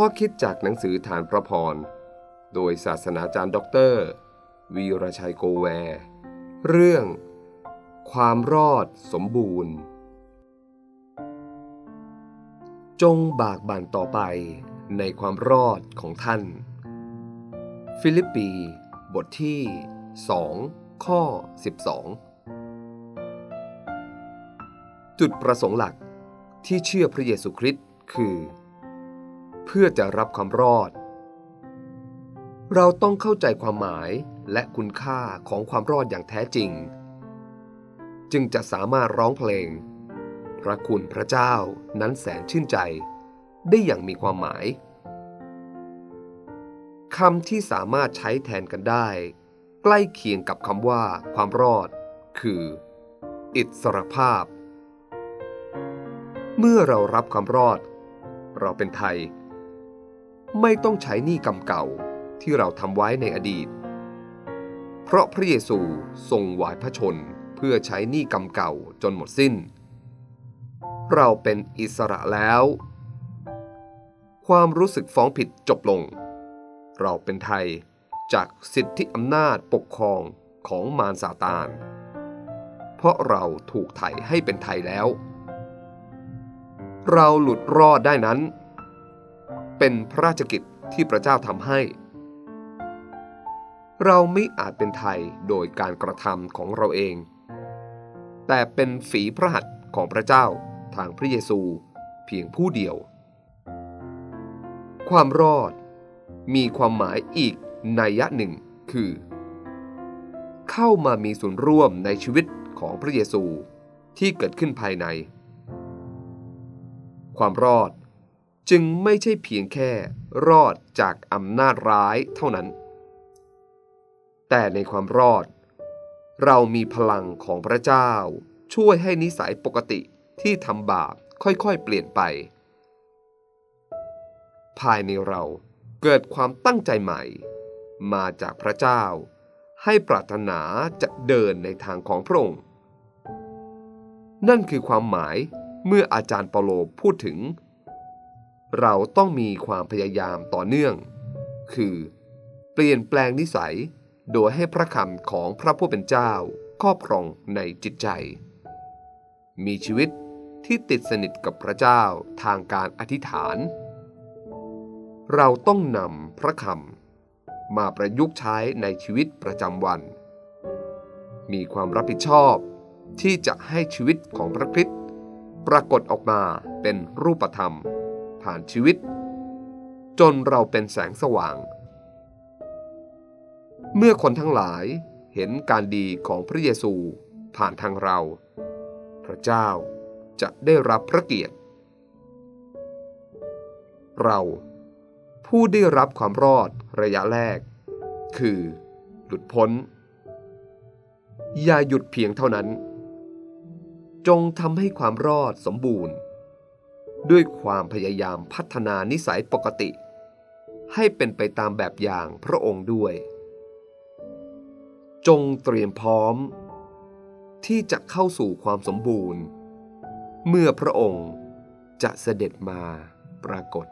ข้อคิดจากหนังสือธารพระพร โดยศาสนาจารย์ด็อกเตอร์ วีรชัยโกแว เรื่อง ความรอดสมบูรณ์ จงบากบั่นต่อไปในความรอดของท่าน ฟิลิปปี บทที่ 2 ข้อ 12 จุดประสงค์หลักที่เชื่อพระเยซูคริสต์คือ เพื่อจะรับความรอด เราต้องเข้าใจความหมายและคุณค่าของความรอดอย่างแท้จริง จึงจะสามารถร้องเพลง พระคุณพระเจ้านั้นแสนชื่นใจ ได้อย่างมีความหมายคำที่สามารถใช้แทนกันได้ ใกล้เคียงกับคำว่าความรอด คือ อิสรภาพ เมื่อเรารับความรอด เราเป็นไทย ไม่ต้องใช้หนี้กรรมเก่าที่เราทำไว้ในอดีต เพราะพระเยซูทรงหวายพระชนเพื่อใช้หนี้กรรมเก่าจนหมดสิ้น เราเป็นอิสระแล้ว ความรู้สึกฟ้องผิดจบลง เราเป็นไทยจากสิทธิอำนาจปกครองของมารซาตาน เพราะเราถูกไถ่ให้เป็นไทยแล้ว เราหลุดรอดได้นั้น เป็นพระราชกิจที่พระเจ้าทำให้ เราไม่อาจเป็นไทยโดยการกระทำของเราเอง แต่เป็นฝีพระหัตถ์ของพระเจ้าทางพระเยซูเพียงผู้เดียว ความรอดมีความหมายอีกนัยยะหนึ่งคือ เข้ามามีส่วนร่วมในชีวิตของพระเยซูที่เกิดขึ้นภายใน ความรอด จึงไม่ใช่เพียงแค่รอดจากอำนาจร้ายเท่านั้น แต่ในความรอด เรามีพลังของพระเจ้า ช่วยให้นิสัยปกติที่ทำบาปค่อยๆเปลี่ยนไป ภายในเราเกิดความตั้งใจใหม่ มาจากพระเจ้า ให้ปรารถนาจะเดินในทางของพระองค์นั่นคือความหมายเมื่ออาจารย์เปาโลพูดถึง เราต้องมีความพยายามต่อเนื่อง คือ เปลี่ยนแปลงนิสัย โดยให้พระคำของพระผู้เป็นเจ้าครอบครองในจิตใจ มีชีวิตที่ติดสนิทกับพระเจ้าทางการอธิษฐาน เราต้องนำพระคำมาประยุกต์ใช้ในชีวิตประจำวัน มีความรับผิดชอบที่จะให้ชีวิตของพระคริสต์ปรากฏออกมาเป็นรูปธรรม ผ่านชีวิต จนเราเป็นแสงสว่าง เมื่อคนทั้งหลายเห็นการดีของพระเยซูผ่านทางเรา พระเจ้าจะได้รับพระเกียรติ เราผู้ได้รับความรอดระยะแรก คือหลุดพ้น อย่าหยุดเพียงเท่านั้น จงทำให้ความรอดสมบูรณ์ ด้วยความพยายามพัฒนานิสัยปกติ ให้เป็นไปตามแบบอย่างพระองค์ด้วย จงเตรียมพร้อม ที่จะเข้าสู่ความสมบูรณ์ เมื่อพระองค์จะเสด็จมาปรากฏ